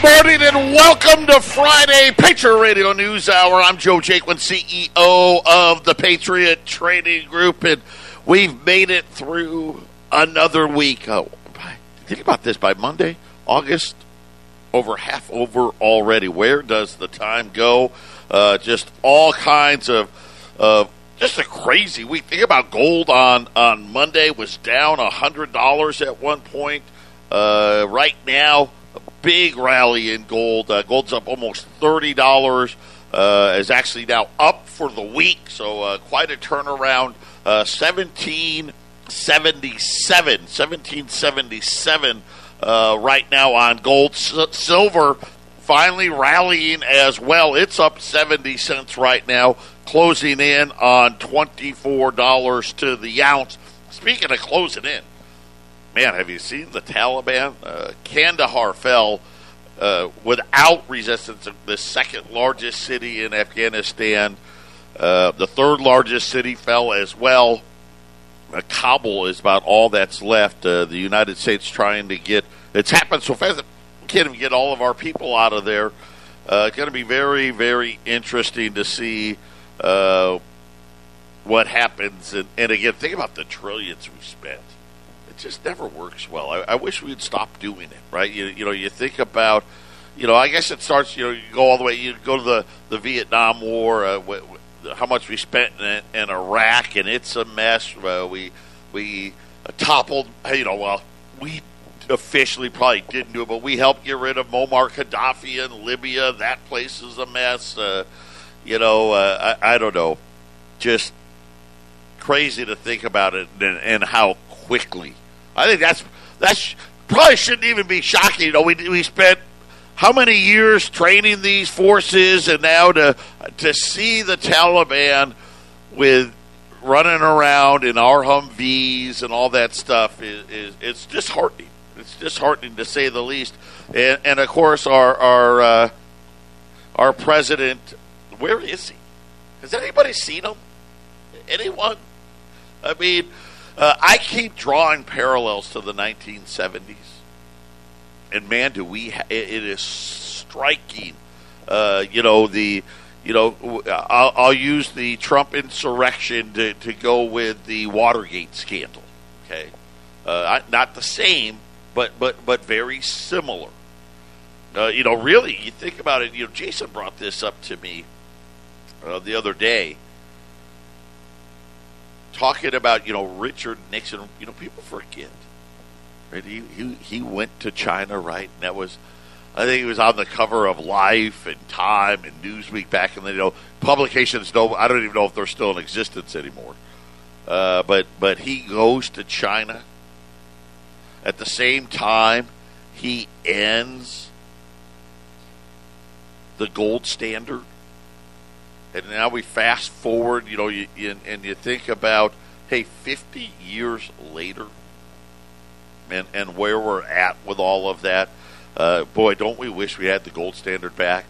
Good morning and welcome to Friday Patriot Radio News Hour. I'm Joe Jaquin, CEO of the Patriot Trading Group, and we've made it through another week. Oh, think about this by Monday, August, over half over already. Where does the time go? Uh, just all kinds of, of just a crazy week. Think about gold on on Monday was down hundred dollars at one point. Uh, right now, big rally in gold. Uh, gold's up almost thirty dollars. Uh, is actually now up for the week, so uh, quite a turnaround. Uh, seventeen seventy seven, seventeen seventy seven. Uh, right now on gold, S- silver finally rallying as well. It's up 70 cents right now, closing in on $24 to the ounce. Speaking of closing in, man, have you seen the Taliban? Uh, Kandahar fell uh, without resistance, the second largest city in Afghanistan. Uh, the third largest city fell as well. Uh, Kabul is about all that's left. Uh, the United States trying to get it's happened so fast can't even get all of our people out of there. Uh, it's going to be very, very interesting to see what happens. And, and, again, think about the trillions we've spent. Just never works well. I, I wish we'd stop doing it, right? You, you know, you think about, you know, I guess it starts, you know, you go all the way, you go to the, the Vietnam War, uh, how much we spent in, in Iraq, and it's a mess. Uh, we, we toppled, you know, well, we officially probably didn't do it, but we helped get rid of Muammar Gaddafi in Libya. That place is a mess. Uh, you know, uh, I, I, don't know. Just crazy to think about it and, and, how quickly. I think that's that's probably shouldn't even be shocking. You know, we we spent how many years training these forces, and now to to see the Taliban with running around in our Humvees and all that stuff is, is it's disheartening it's disheartening to say the least. And, and of course, our our uh, our president, where is he? Has anybody seen him? Anyone? I mean, uh, I keep drawing parallels to the 1970s, and man, do we! Ha- it, it is striking. Uh, you know the. You know, I'll, I'll use the Trump insurrection to, to go with the Watergate scandal. Okay, uh, not the same, but but but very similar. Uh, you know, really, you think about it. You know, Jason brought this up to me uh, the other day, talking about you know Richard Nixon. You know, people forget. Right? He he he went to China, right? And that was, I think he was on the cover of Life and Time and Newsweek back in the you know publications. No, I don't even know if they're still in existence anymore. Uh, but but he goes to China at the same time, he ends the gold standard. And now we fast forward, you know, you, you, and you think about, hey, 50 years later, and, and where we're at with all of that. Uh, boy, don't we wish we had the gold standard back,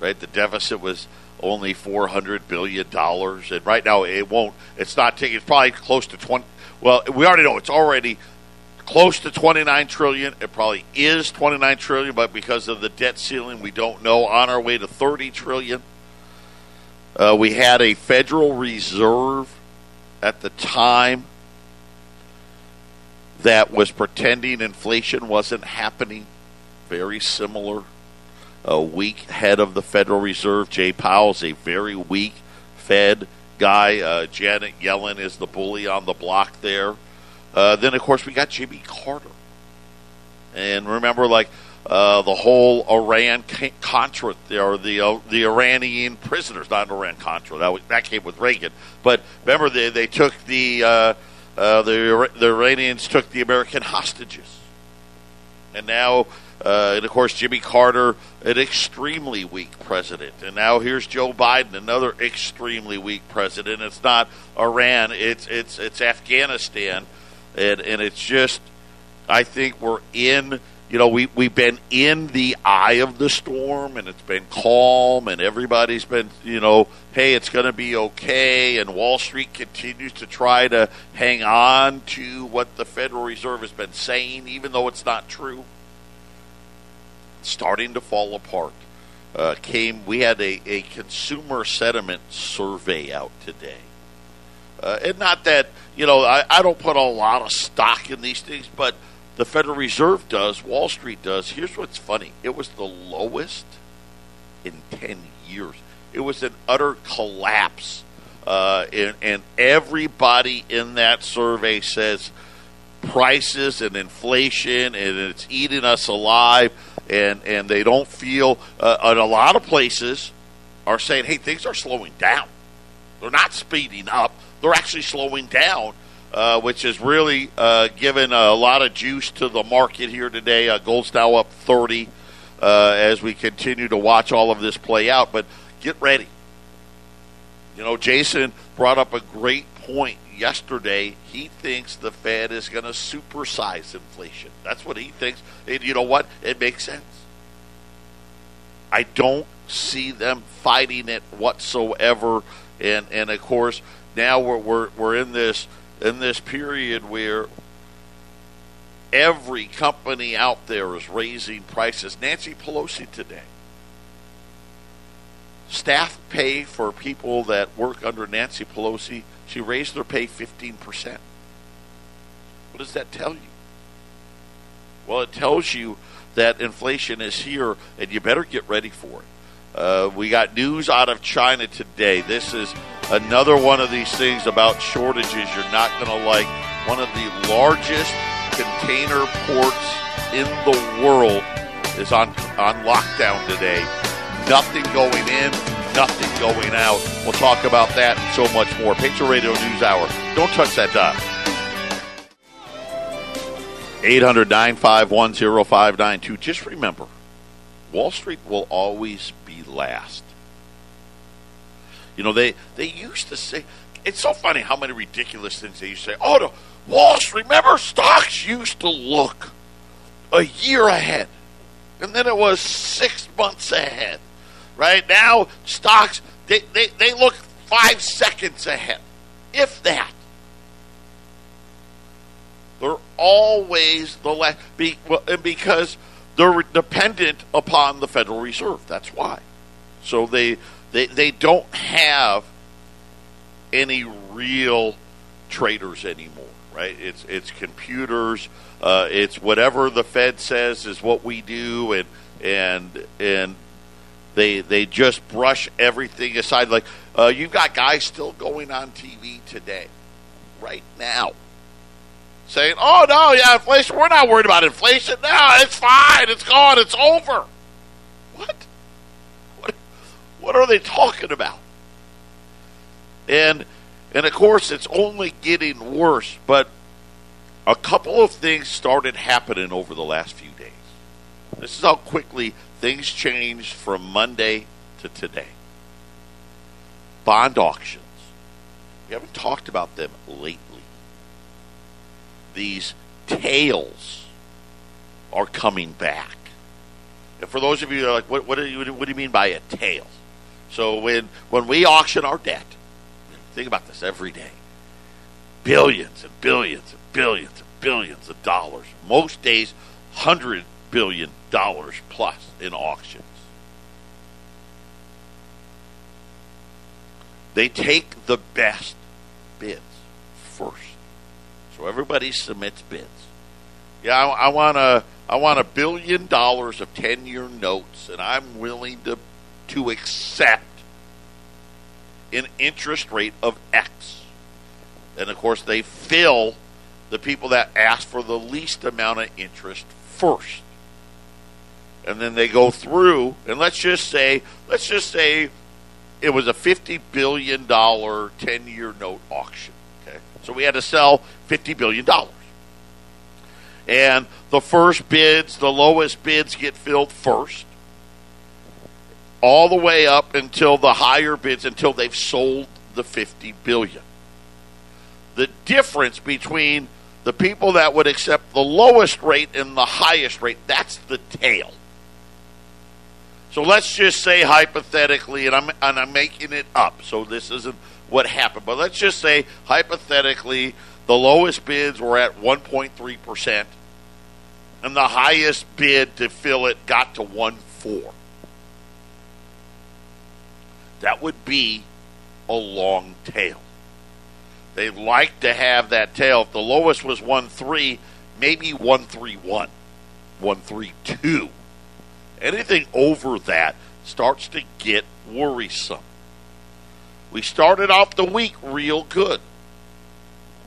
right? The deficit was only $400 billion. And right now, it won't, it's not taking, it's probably close to 20. Well, we already know it's already close to 29 trillion. It probably is 29 trillion, but because of the debt ceiling, we don't know. On our way to 30 trillion. Uh, we had a Federal Reserve at the time that was pretending inflation wasn't happening. Very similar. A weak head of the Federal Reserve, Jay Powell's a very weak Fed guy. Uh, Janet Yellen is the bully on the block there. Uh, then, of course, we got Jimmy Carter. And remember, like, uh, the whole Iran Contra, or the uh, the Iranian prisoners, not Iran Contra, that, was, that came with Reagan. But remember, they, they took the, uh, uh, the, the Iranians took the American hostages. And now, uh, and of course, Jimmy Carter, an extremely weak president. And now here's Joe Biden, another extremely weak president. It's not Iran, it's, it's, it's Afghanistan and and it's just I think we're in you know we we've been in the eye of the storm and it's been calm and everybody's been you know hey it's going to be okay and Wall Street continues to try to hang on to what the Federal Reserve has been saying even though it's not true starting to fall apart. Uh, came we had a, a consumer sentiment survey out today. Uh, and not that, you know, I, I don't put a lot of stock in these things, but the Federal Reserve does, Wall Street does. Here's what's funny it was the lowest in 10 years. It was an utter collapse. Uh, and, and everybody in that survey says prices and inflation and it's eating us alive and and they don't feel uh, and a lot of places are saying hey things are slowing down they're not speeding up they're actually slowing down uh, which has really uh, given a lot of juice to the market here today uh, gold's now up 30 uh, as we continue to watch all of this play out but get ready you know jason brought up a great point yesterday, he thinks the Fed is going to supersize inflation. That's what he thinks. And you know what? It makes sense. I don't see them fighting it whatsoever. And and of course, now we're we're, we're in this in this period where every company out there is raising prices. Nancy Pelosi today. Staff pay for people that work under Nancy Pelosi she raised their pay 15%. What does that tell you? Well, it tells you that inflation is here and you better get ready for it. Uh, we got news out of China today. This is another one of these things about shortages you're not going to like. One of the largest container ports in the world is on on lockdown today. Nothing going in, nothing going out. We'll talk about that and so much more. Patriot Radio News Hour. Don't touch that dial. 800 951 0592. Just remember, Wall Street will always be last. You know, they, they used to say, it's so funny how many ridiculous things they used to say. Oh, the Wall Street, remember, stocks used to look a year ahead. And then it was six months ahead right now stocks they, they, they look five seconds ahead if that they're always the last be, well, because they're dependent upon the federal reserve that's why so they they, they don't have any real traders anymore right it's it's computers uh, it's whatever the fed says is what we do and and and they they just brush everything aside. Like uh, you've got guys still going on TV today, right now, saying, "Oh no, yeah, inflation. We're not worried about inflation. now. it's fine. It's gone. It's over." What? What? What are they talking about? And and of course, it's only getting worse. But a couple of things started happening over the last few days. This is how quickly things changed from Monday to today. Bond auctions. We haven't talked about them lately. These tails are coming back. And for those of you that are like, what, what, do you, what do you mean by a tail? So when, when we auction our debt, think about this every day. Billions and billions and billions and billions of dollars. Most days, hundred billion dollars plus in auctions. They take the best bids first. So everybody submits bids. Yeah, I, I want a I want a billion dollars of ten year notes, and I'm willing to to accept an interest rate of X. And of course, they fill the people that ask for the least amount of interest first and then they go through and let's just say let's just say it was a fifty billion dollar ten year note auction. Okay, so we had to sell fifty billion dollars, and the first bids, the lowest bids, get filled first, all the way up until the higher bids until they've sold the fifty billion. The difference between the people that would accept the lowest rate and the highest rate, that's the tail. So let's just say hypothetically, and I'm and I'm making it up, so this isn't what happened, but let's just say hypothetically the lowest bids were at 1.3 percent, and the highest bid to fill it got to one four. That would be a long tail. They like to have that tail. If the lowest was one three, maybe one three one, one three two. Anything over that starts to get worrisome. We started off the week real good.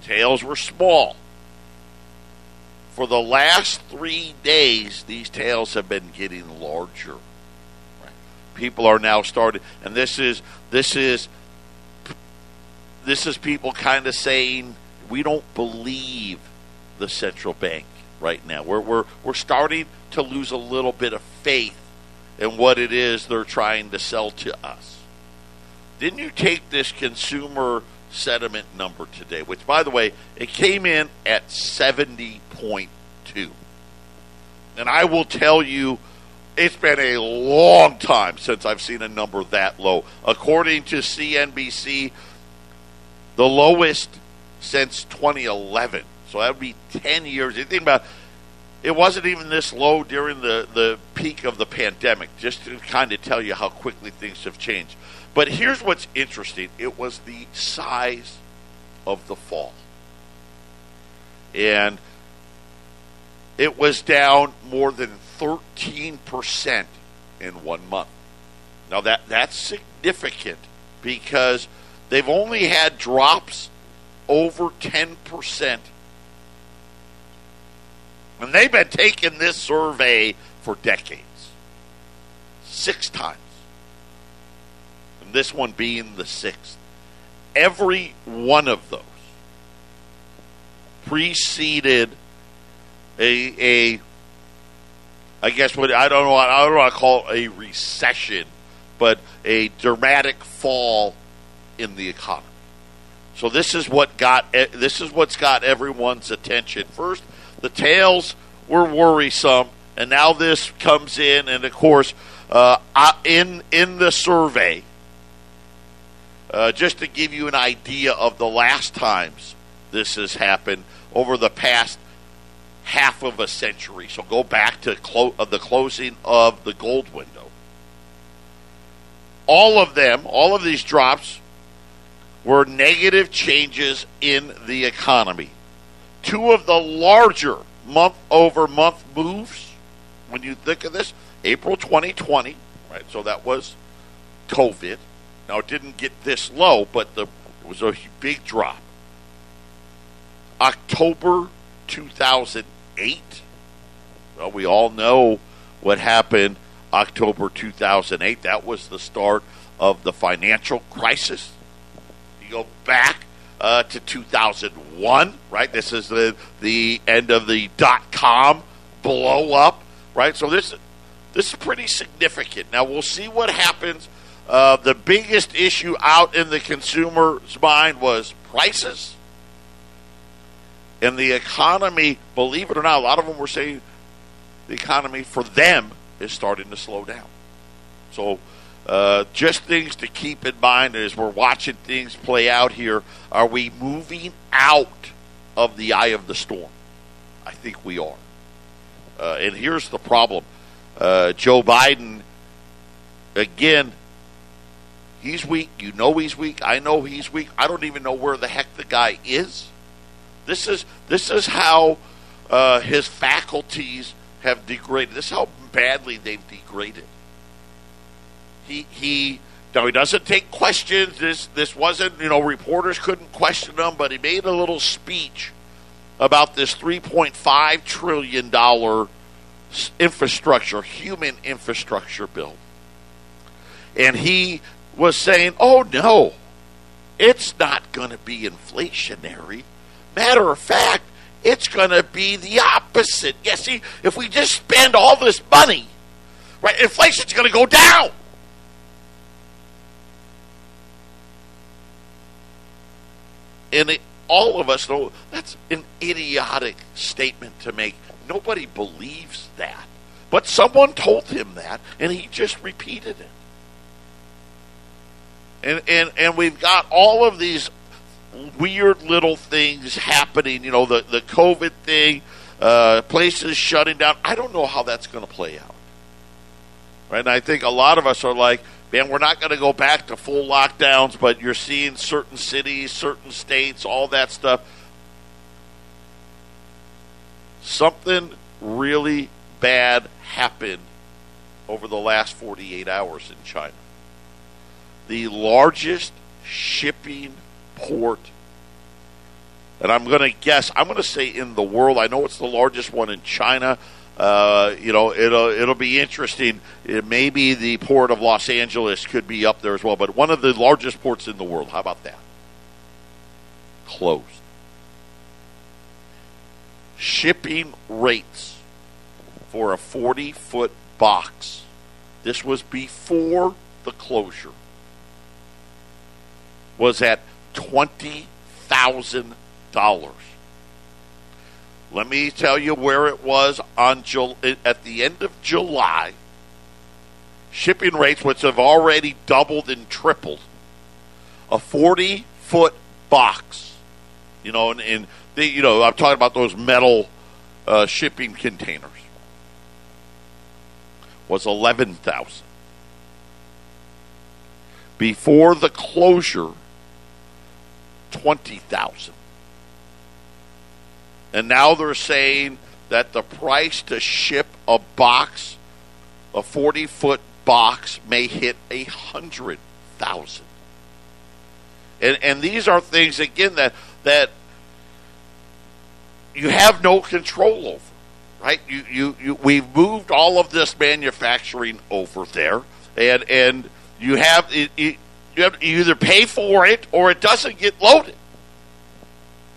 Tails were small. For the last three days, these tails have been getting larger. People are now starting, and this is this is this is people kind of saying we don't believe the central bank right now. We're we're we're starting to lose a little bit of faith in what it is they're trying to sell to us. Didn't you take this consumer sentiment number today, which, by the way, it came in at 70.2. And I will tell you, it's been a long time since I've seen a number that low. According to CNBC, the lowest since 2011. So that would be 10 years. You think about it wasn't even this low during the, the peak of the pandemic, just to kind of tell you how quickly things have changed. But here's what's interesting it was the size of the fall. And it was down more than 13% in one month. Now that that's significant because they've only had drops over 10%. And they've been taking this survey for decades. Six times And this one being the sixth. Every one of those preceded a a I guess what I don't know I don't want to call it a recession, but a dramatic fall in the economy. So this is what got this is what's got everyone's attention. First, the tails were worrisome, and now this comes in, and of course, uh, in in the survey, uh, just to give you an idea of the last times this has happened over the past half of a century. So go back to clo- the closing of the gold window. All of them, all of these drops, were negative changes in the economy. Two of the larger month over month moves, when you think of this, April 2020, right? So that was COVID. Now it didn't get this low, but the, it was a big drop. October 2008. Well, we all know what happened October 2008. That was the start of the financial crisis. You go back uh, to 2001, right? This is the the end of the dot com blow up, right? So this this is pretty significant. Now we'll see what happens uh, the biggest issue out in the consumer's mind was prices. And the economy, believe it or not, a lot of them were saying the economy for them is starting to slow down. So, uh, just things to keep in mind as we're watching things play out here. Are we moving out of the eye of the storm? I think we are. Uh, and here's the problem uh, Joe Biden, again, He's weak. You know he's weak. I know he's weak. I don't even know where the heck the guy is. This is this is how uh, his faculties have degraded. This is how badly they've degraded. He he now he doesn't take questions. This this wasn't you know reporters couldn't question him, but he made a little speech about this three point five trillion dollar infrastructure, human infrastructure bill, and he was saying, oh no, it's not going to be inflationary. Matter of fact, it's going to be the opposite. Yeah, see, if we just spend all this money, right, inflation's going to go down. And it, all of us know that's an idiotic statement to make. Nobody believes that. But someone told him that, and he just repeated it and and and we've got all of these weird little things happening. You know, the the COVID thing. uh, places shutting down. I don't know how that's going to play out. Right? And I think a lot of us are like, man, we're not going to go back to full lockdowns, but you're seeing certain cities, certain states, all that stuff. Something really bad happened over the last 48 hours in China. The largest shipping port, and I'm going to guess, I'm going to say in the world. I know it's the largest one in China. Uh, you know, it'll it'll be interesting. It, maybe the port of Los Angeles could be up there as well, but one of the largest ports in the world. How about that? Closed. Shipping rates for a 40 foot box. This was before the closure. Was at twenty thousand dollars. Let me tell you where it was on at the end of July. Shipping rates, which have already doubled and tripled, a forty foot box, you know, and, and you know, I'm talking about those metal uh, shipping containers, was eleven thousand. Before the closure, twenty thousand. And now they're saying that the price to ship a box, a 40 foot box, may hit a hundred thousand. And and these are things again that that you have no control over. Right? You, you, you we've moved all of this manufacturing over there and and you have it, it, you you either pay for it or it doesn't get loaded.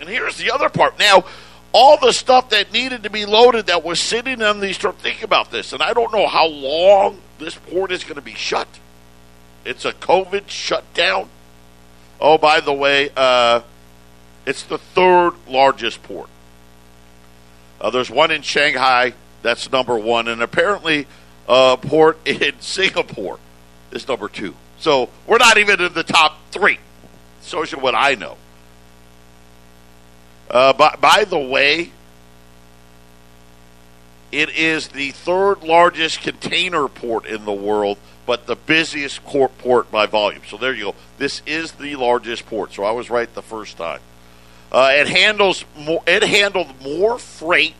And here's the other part. Now, all the stuff that needed to be loaded that was sitting on these trucks. Think about this, and I don't know how long this port is going to be shut. It's a COVID shutdown. Oh, by the way, uh, it's the third largest port. Uh, there's one in Shanghai that's number one, and apparently, a uh, port in Singapore is number two. So we're not even in the top three. So is what I know. Uh, by, by the way, it is the third largest container port in the world, but the busiest port by volume. So there you go. This is the largest port. So I was right the first time. Uh, it handles more. It handled more freight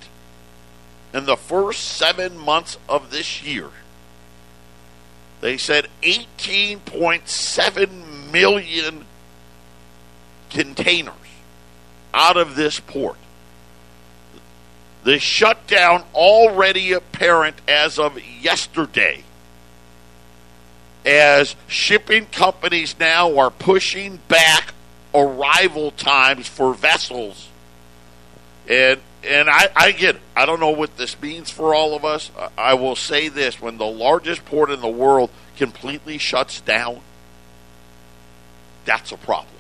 in the first seven months of this year. They said 18.7 million containers out of this port. The shutdown already apparent as of yesterday, as shipping companies now are pushing back arrival times for vessels. And and I, I get. I don't know what this means for all of us. I will say this when the largest port in the world completely shuts down, that's a problem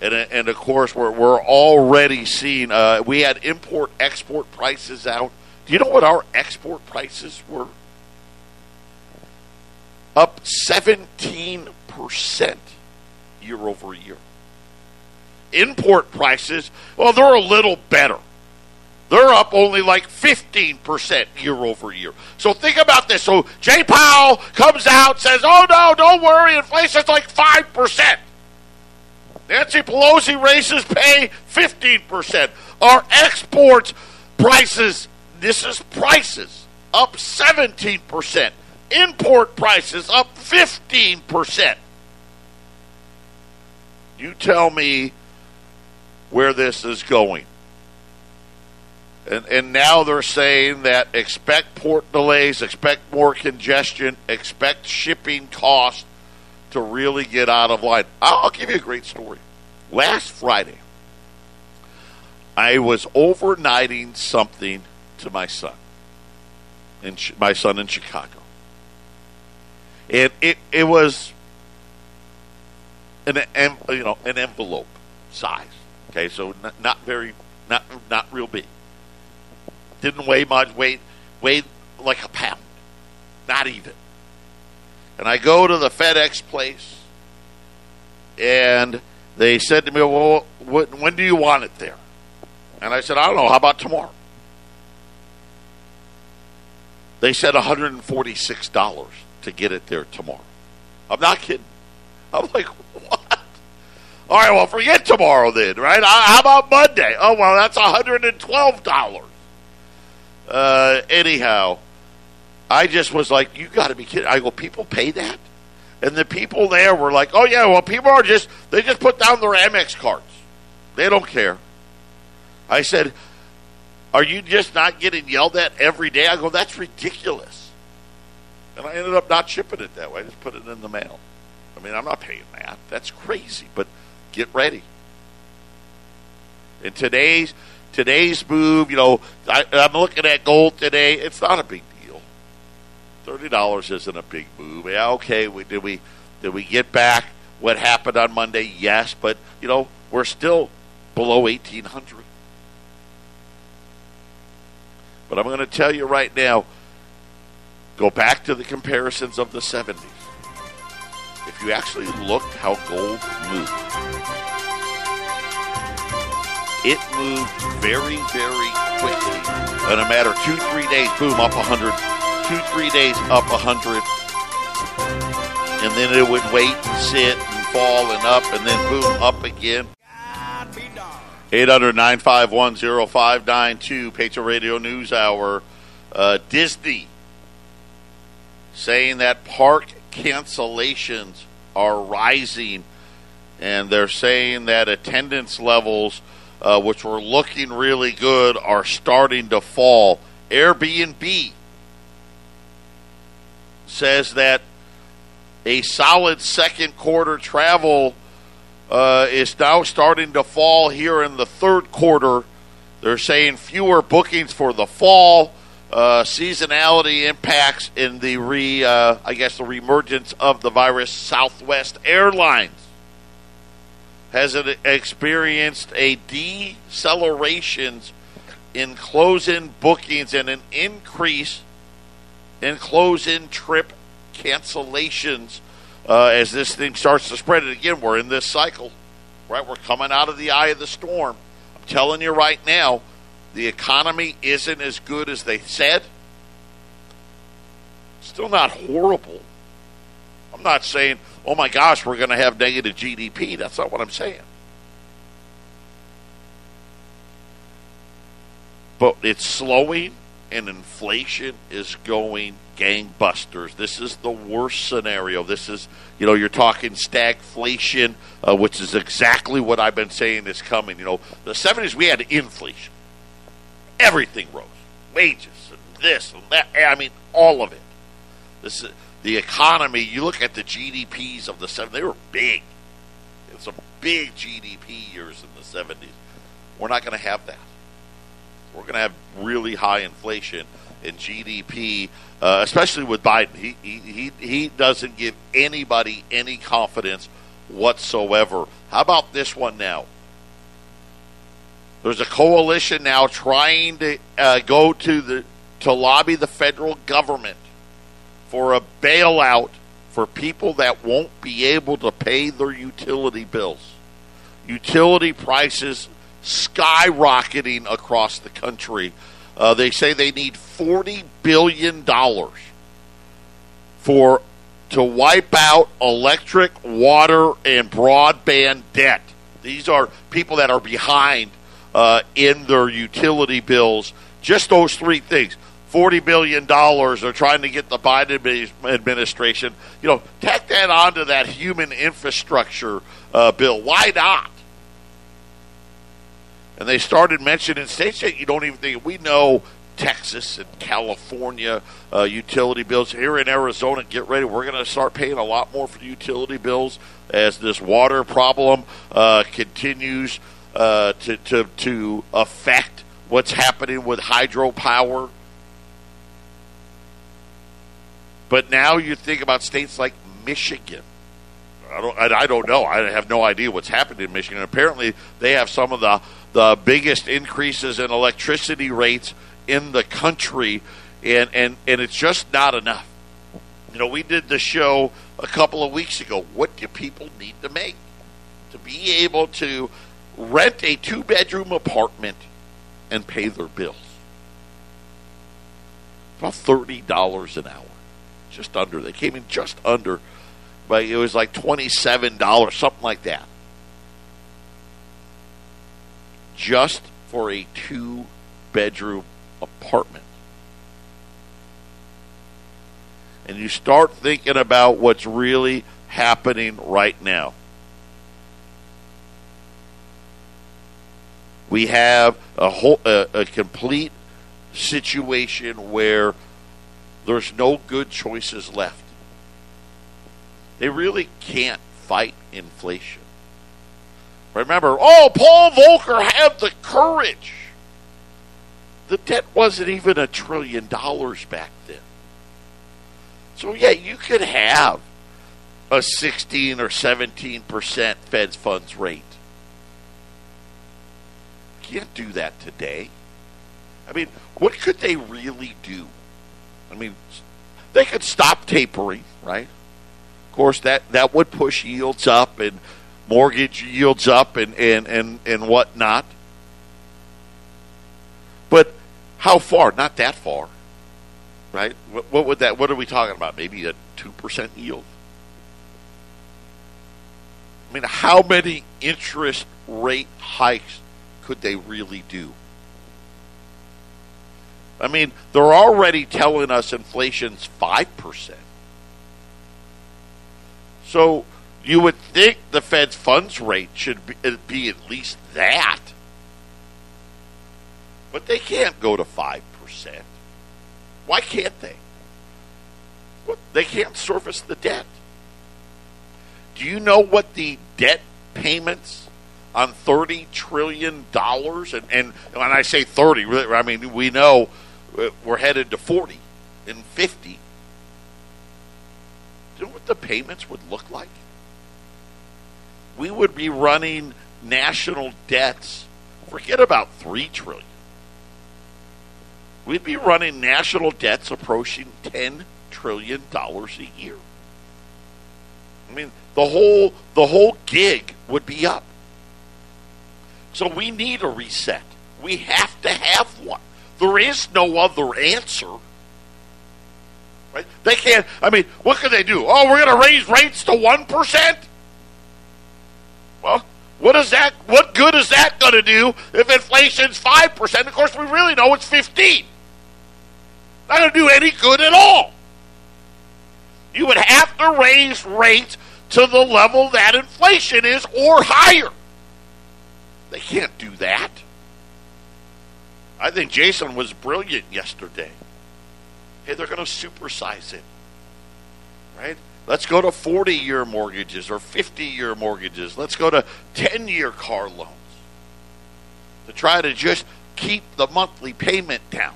and and of course we're we're already seeing. Uh, we had import export prices out. Do you know what our export prices were? Up seventeen percent year over year. Import prices, well, they're a little better. They're up only like 15% year over year. So think about this. So Jay Powell comes out, says, oh no, don't worry, inflation's like 5%. Nancy Pelosi raises pay 15%. Our exports prices, this is prices, up 17%. Import prices up 15%. You tell me where this is going. And, and now they're saying that expect port delays, expect more congestion, expect shipping costs to really get out of line. I'll give you a great story. Last Friday, I was overnighting something to my son, in my son in Chicago, and it it was an, you know an envelope size. Okay, so not, not very not not real big. Didn't weigh much. Weighed weighed like a pound, not even. And I go to the FedEx place, and they said to me, "Well, what, when do you want it there?" And I said, I don't know. How about tomorrow? They said $146 to get it there tomorrow. I'm not kidding. I'm like? All right, well, forget tomorrow then, right? How about Monday? Oh, well, that's $112. Uh, anyhow, I just was like, you got to be kidding. I go, people pay that? And the people there were like, oh, yeah, well, people are just, they just put down their Amex cards. They don't care. I said, are you just not getting yelled at every day? I go, that's ridiculous. And I ended up not shipping it that way. I just put it in the mail. I mean, I'm not paying that. That's crazy. But get ready. And today's today's move, you know, I, I'm looking at gold today. It's not a big deal. Thirty dollars isn't a big move. Yeah, okay. We, did we did we get back what happened on Monday? Yes, but you know we're still below eighteen hundred. But I'm going to tell you right now. Go back to the comparisons of the 70s. If you actually looked how gold moved, it moved very, very quickly. In a matter of two, three days, boom, up 100. Two, three days, up 100. And then it would wait and sit and fall and up, and then boom, up again. 800 951 0592, Patriot Radio News Hour. Uh, Disney saying that park cancellations are rising, and they're saying that attendance levels, uh, which were looking really good, are starting to fall. Airbnb says that a solid second quarter travel uh, is now starting to fall here in the third quarter. They're saying fewer bookings for the fall. Uh, seasonality impacts in the re, uh, I guess, the reemergence of the virus. Southwest Airlines has experienced a deceleration in close-in bookings and an increase in close-in trip cancellations uh, as this thing starts to spread. And again, we're in this cycle, right? We're coming out of the eye of the storm. I'm telling you right now, the economy isn't as good as they said. Still not horrible. I'm not saying, oh my gosh, we're going to have negative GDP. That's not what I'm saying. But it's slowing and inflation is going gangbusters. This is the worst scenario. This is, you know, you're talking stagflation, uh, which is exactly what I've been saying is coming. You know, the 70s we had inflation. Everything rose. Wages and this and that. I mean, all of it. This is, the economy, you look at the GDPs of the 70s, they were big. It's some big GDP years in the 70s. We're not going to have that. We're going to have really high inflation in GDP, uh, especially with Biden. He, he, he doesn't give anybody any confidence whatsoever. How about this one now? There's a coalition now trying to uh, go to the to lobby the federal government for a bailout for people that won't be able to pay their utility bills. Utility prices skyrocketing across the country. Uh, they say they need forty billion dollars for to wipe out electric, water, and broadband debt. These are people that are behind uh, in their utility bills. Just those three things. Forty billion dollars. They're trying to get the Biden administration. You know, tack that onto that human infrastructure uh, bill. Why not? and they started mentioning states that you don't even think we know Texas and California uh, utility bills. Here in Arizona, get ready. We're going to start paying a lot more for utility bills as this water problem uh, continues uh, to, to, to affect what's happening with hydropower. But now you think about states like Michigan. I don't, I don't know. I have no idea what's happened in Michigan. Apparently, they have some of the the biggest increases in electricity rates in the country, and, and, and it's just not enough. You know, we did the show a couple of weeks ago. What do people need to make to be able to rent a two bedroom apartment and pay their bills. About thirty dollars an hour, just under. They came in just under, but it was like twenty-seven dollars, something like that, just for a two-bedroom apartment. And you start thinking about what's really happening right now. We have a whole a, a complete situation where there's no good choices left. They really can't fight inflation. Remember, oh, Paul Volcker had the courage. The debt wasn't even a trillion dollars back then. So, yeah, you could have a 16 or 17% Fed's funds rate. Can't do that today. I mean, what could they really do? I mean, they could stop tapering, right? Of course, that, that would push yields up and mortgage yields up and, and, and, and whatnot. But how far? Not that far, right? What, what would that? What are we talking about? Maybe a two percent yield. I mean, how many interest rate hikes could they really do? I mean, they're already telling us inflation's 5%. So you would think the Fed's funds rate should be, uh, be at least that. But they can't go to 5%. Why can't they? They can't service the debt. Do you know what the debt payments on $30 trillion, and, and when I say 30, I mean, we know uh, we're headed to 40 and 50. Do you know what the payments would look like? We would be running national debts. Forget about 3 trillion. We'd be running national debts approaching 10 trillion dollars a year. I mean, the whole the whole gig would be up. So we need a reset. We have to have one. There is no other answer. Right? They can't. I mean, what can they do? Oh, we're going to raise rates to one percent. Well, what is that? What good is that going to do if inflation's five percent? Of course, we really know it's fifteen. Not going to do any good at all. You would have to raise rates to the level that inflation is or higher. They can't do that. I think Jason was brilliant yesterday. Hey, they're going to supersize it. Right? Let's go to 40 year mortgages or 50 year mortgages. Let's go to 10 year car loans to try to just keep the monthly payment down.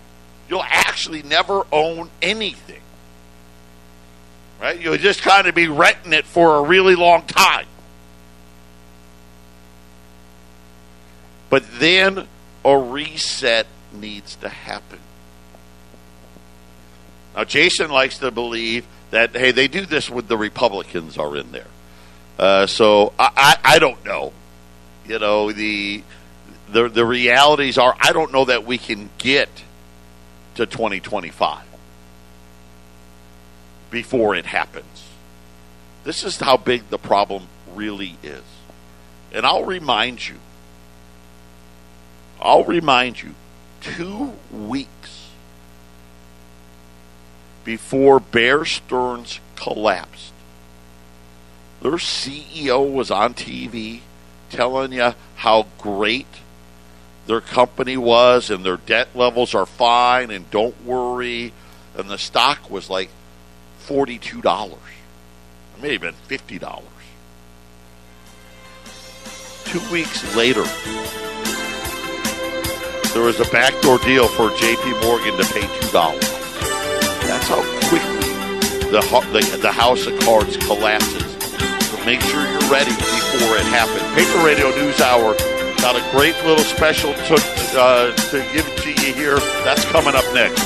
You'll actually never own anything. Right? You'll just kind of be renting it for a really long time. But then a reset needs to happen. Now, Jason likes to believe that, hey, they do this when the Republicans are in there. Uh, so I, I, I don't know. You know, the, the, the realities are I don't know that we can get to 2025 before it happens. This is how big the problem really is. And I'll remind you I'll remind you, two weeks before Bear Stearns collapsed, their CEO was on TV telling you how great their company was and their debt levels are fine and don't worry. And the stock was like $42. It may have been $50. Two weeks later, there was a backdoor deal for J.P. Morgan to pay two dollars. That's how quickly the, the the house of cards collapses. So make sure you're ready before it happens. Patriot Radio News Hour got a great little special to uh, to give to you here. That's coming up next.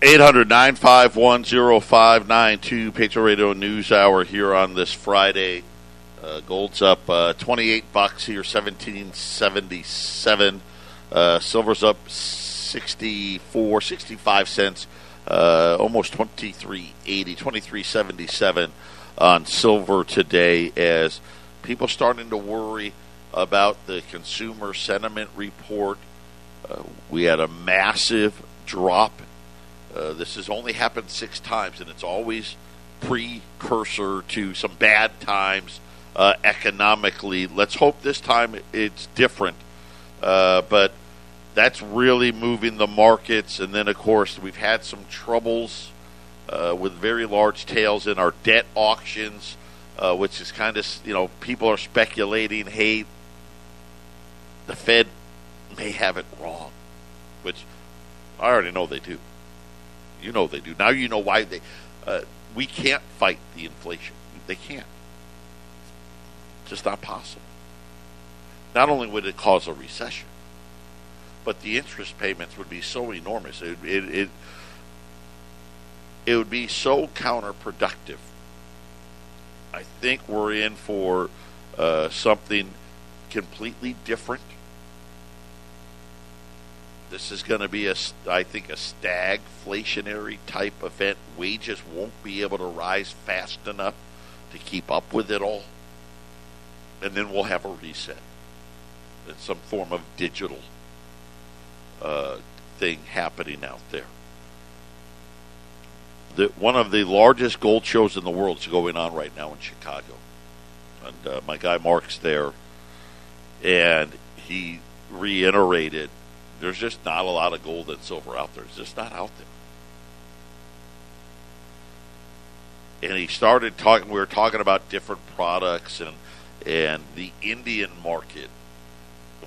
800 951 0592 Patriot Radio News Hour here on this Friday. Uh, gold's up uh, 28 bucks here, 1777. Uh, silver's up 64, 65 cents, uh, almost 23.80, 23.77 on silver today as people starting to worry about the consumer sentiment report. Uh, we had a massive drop. Uh, this has only happened six times, and it's always precursor to some bad times uh, economically. Let's hope this time it's different. Uh, but that's really moving the markets. And then, of course, we've had some troubles uh, with very large tails in our debt auctions, uh, which is kind of, you know, people are speculating, hey, the Fed may have it wrong, which I already know they do. You know they do. Now you know why they. Uh, we can't fight the inflation. They can't. Just not possible. Not only would it cause a recession, but the interest payments would be so enormous. It, it, it, it would be so counterproductive. I think we're in for uh, something completely different. This is going to be a, I think, a stagflationary type event. Wages won't be able to rise fast enough to keep up with it all, and then we'll have a reset in some form of digital uh, thing happening out there. The, one of the largest gold shows in the world is going on right now in Chicago. And uh, my guy Mark's there, and he reiterated there's just not a lot of gold and silver out there. It's just not out there. And he started talking. We were talking about different products and and the Indian market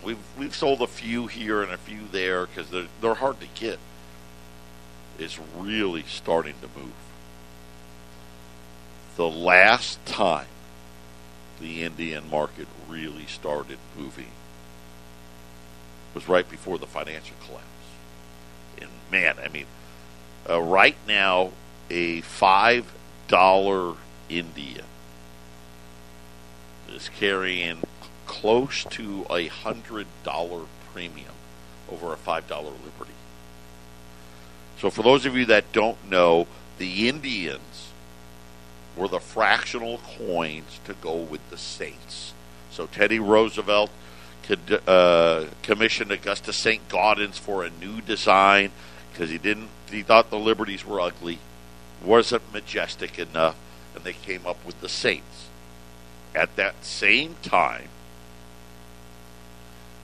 We've we've sold a few here and a few there because they're they're hard to get. Is really starting to move. The last time the Indian market really started moving was right before the financial collapse. And man, I mean, uh, right now, a five dollar Indian is carrying close to a hundred dollar premium over a five dollar Liberty. So for those of you that don't know, the Indians were the fractional coins to go with the Saints. So Teddy Roosevelt could, uh, commissioned Augustus St. Gaudens for a new design because he didn't. He thought the Liberties were ugly, wasn't majestic enough, and they came up with the Saints. At that same time,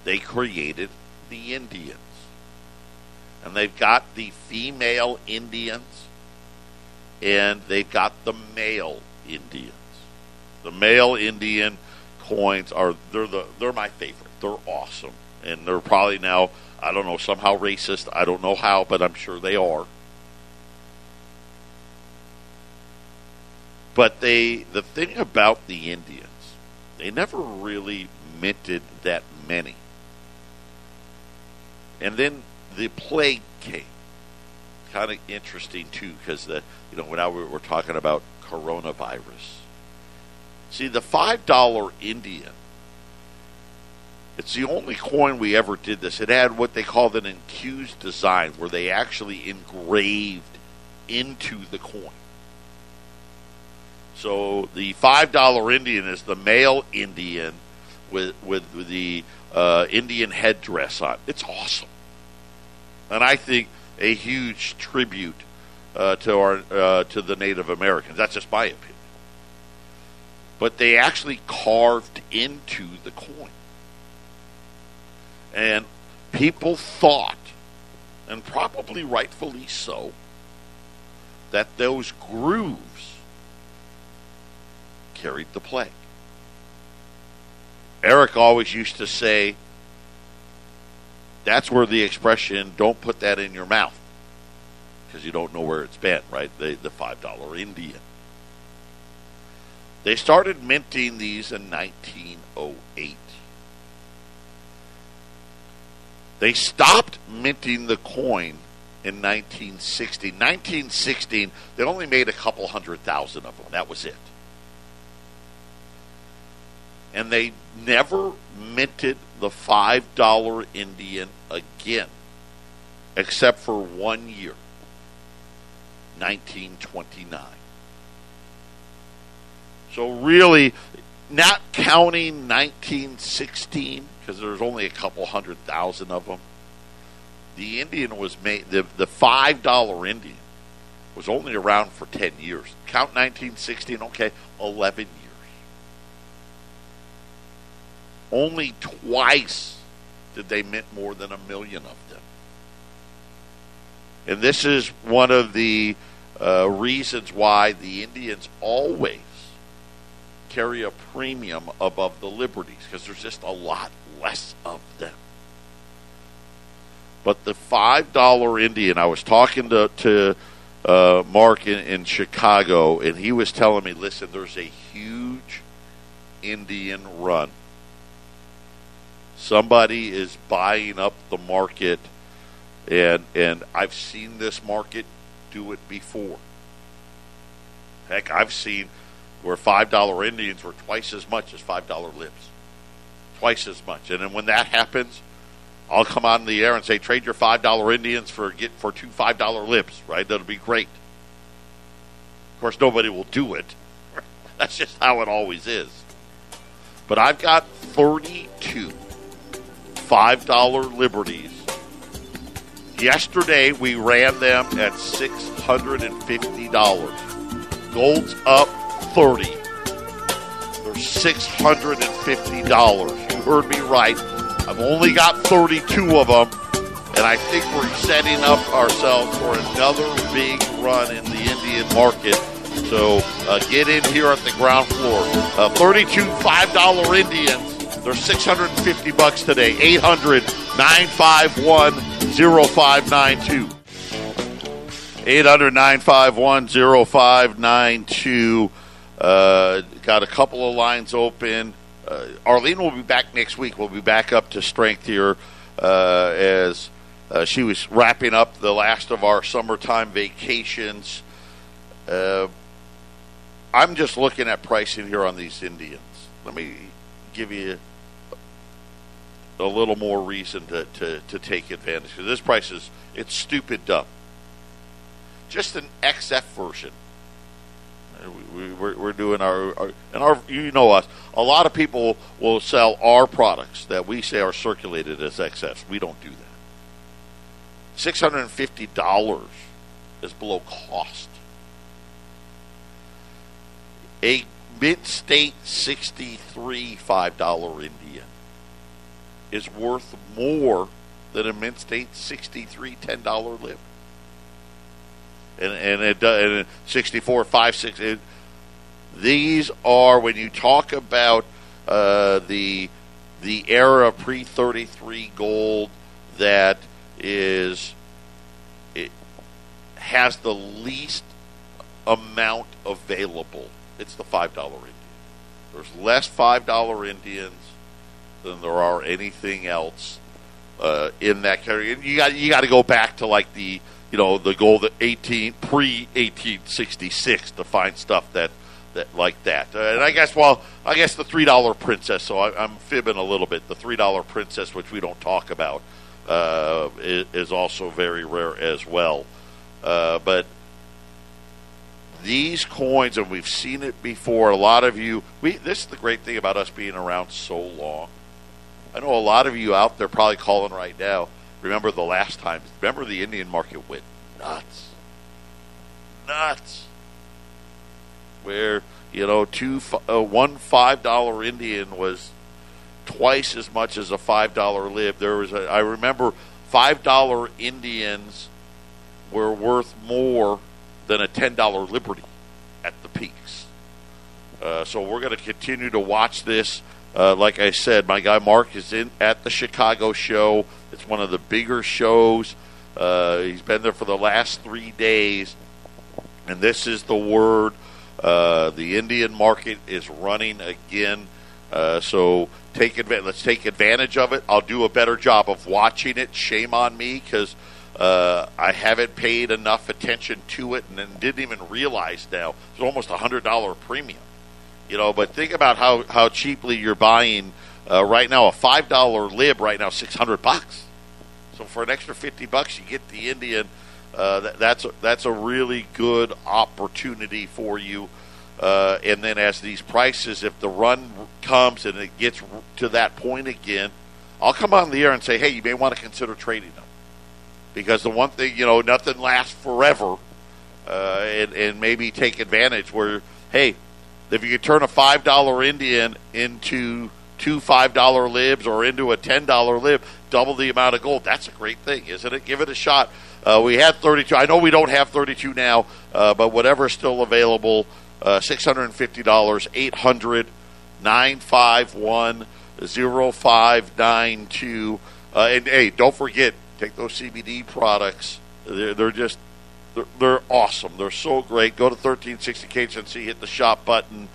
they created the Indians. And they've got the female Indians and they've got the male Indians. The male Indian coins are they're the they're my favorite. They're awesome. And they're probably now I don't know, somehow racist. I don't know how, but I'm sure they are. But they the thing about the Indians, they never really minted that many. And then the plague came. Kind of interesting too, because the you know now we're talking about coronavirus. See, the five dollar Indian. It's the only coin we ever did this. It had what they called an incuse design, where they actually engraved into the coin. So the five dollar Indian is the male Indian with with the uh, Indian headdress on. It's awesome, and I think a huge tribute uh, to our uh, to the Native Americans. That's just my opinion. But they actually carved into the coin, and people thought, and probably rightfully so, that those grooves carried the plague. Eric always used to say, that's where the expression, don't put that in your mouth, because you don't know where it's been, right? The, the $5 Indian. They started minting these in 1908. They stopped minting the coin in 1960. 1916, they only made a couple hundred thousand of them. That was it and they never minted the $5 Indian again, except for one year 1929. So, really, not counting 1916, because there's only a couple hundred thousand of them, the Indian was made, the, the $5 Indian was only around for 10 years. Count 1916, okay, 11 years. Only twice did they mint more than a million of them. And this is one of the uh, reasons why the Indians always carry a premium above the Liberties because there's just a lot less of them. But the $5 Indian, I was talking to, to uh, Mark in, in Chicago, and he was telling me, listen, there's a huge Indian run. Somebody is buying up the market, and and I've seen this market do it before. Heck, I've seen where five dollar Indians were twice as much as five dollar lips, twice as much. And then when that happens, I'll come on the air and say, trade your five dollar Indians for get for two five dollar lips. Right? That'll be great. Of course, nobody will do it. That's just how it always is. But I've got thirty two five dollar liberties. Yesterday we ran them at six hundred and fifty dollars. Gold's up thirty. They're six hundred and fifty dollars. You heard me right. I've only got thirty-two of them, and I think we're setting up ourselves for another big run in the Indian market. So uh, get in here at the ground floor. Uh, 32 $5 Indians they're 650 bucks today. 800 951 0592. 800 951 0592. Uh, got a couple of lines open. Uh, Arlene will be back next week. We'll be back up to strength here uh, as uh, she was wrapping up the last of our summertime vacations. Uh, I'm just looking at pricing here on these Indians. Let me give you a little more reason to, to, to take advantage. Because this price is it's stupid dumb. Just an XF version. We, we, are doing our, our, and our you know us. A lot of people will sell our products that we say are circulated as XFs. We don't do that. Six hundred and fifty dollars is below cost. A Mint State sixty three five dollar Indian is worth more than a Mint State 63 $10 lib. And, and it and 64, 5, 6. It, these are, when you talk about uh, the the era pre 33 gold that is it has the least amount available. It's the five dollar Indian. There's less five dollar Indians than there are anything else uh, in that category. And you got you got to go back to like the you know the goal that eighteen pre eighteen sixty six to find stuff that that like that. Uh, and I guess well I guess the three dollar princess. So I, am fibbing a little bit. The three dollar princess, which we don't talk about, uh, is, is, also very rare as well. Uh, but these coins, and we've seen it before. A lot of you, we this is the great thing about us being around so long I know a lot of you out there probably calling right now. Remember the last time? Remember the Indian market went nuts, nuts. Where you know two uh, one five dollar Indian was twice as much as a five dollar lib. There was a, I remember five dollar Indians were worth more than a ten dollar Liberty at the peaks. Uh, so we're going to continue to watch this. Uh, like I said, my guy Mark is in at the Chicago show. It's one of the bigger shows. Uh, he's been there for the last three days, and this is the word. Uh, the Indian market is running again, uh, so take advantage. Let's take advantage of it. I'll do a better job of watching it. Shame on me because uh, I haven't paid enough attention to it, and didn't even realize now it's almost a hundred dollar premium. You know, but think about how, how cheaply you're buying Uh, right now, a five dollar lib right now six hundred bucks. So for an extra fifty bucks, you get the Indian. Uh, that, that's a, that's a really good opportunity for you. Uh, and then as these prices, if the run comes and it gets to that point again, I'll come on the air and say, hey, you may want to consider trading them. Because the one thing, you know, nothing lasts forever. Uh, and, and maybe take advantage where, hey, if you could turn a $5 Indian into two $5 libs or into a $10 lib, double the amount of gold, that's a great thing, isn't it? Give it a shot. Uh, we had 32. I know we don't have 32 now, uh, but whatever's still available, uh, $650, 800 951 0592. Uh, and hey, don't forget, take those CBD products. They're, they're just, they're, they're, awesome. They're so great. Go to 1360KHNC, hit the shop button,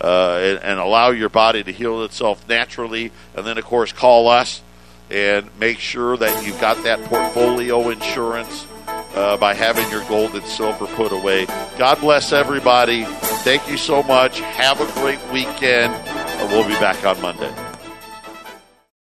uh, and, and allow your body to heal itself naturally. And then, of course, call us and make sure that you've got that portfolio insurance uh, by having your gold and silver put away. God bless everybody. Thank you so much. Have a great weekend. We'll be back on Monday.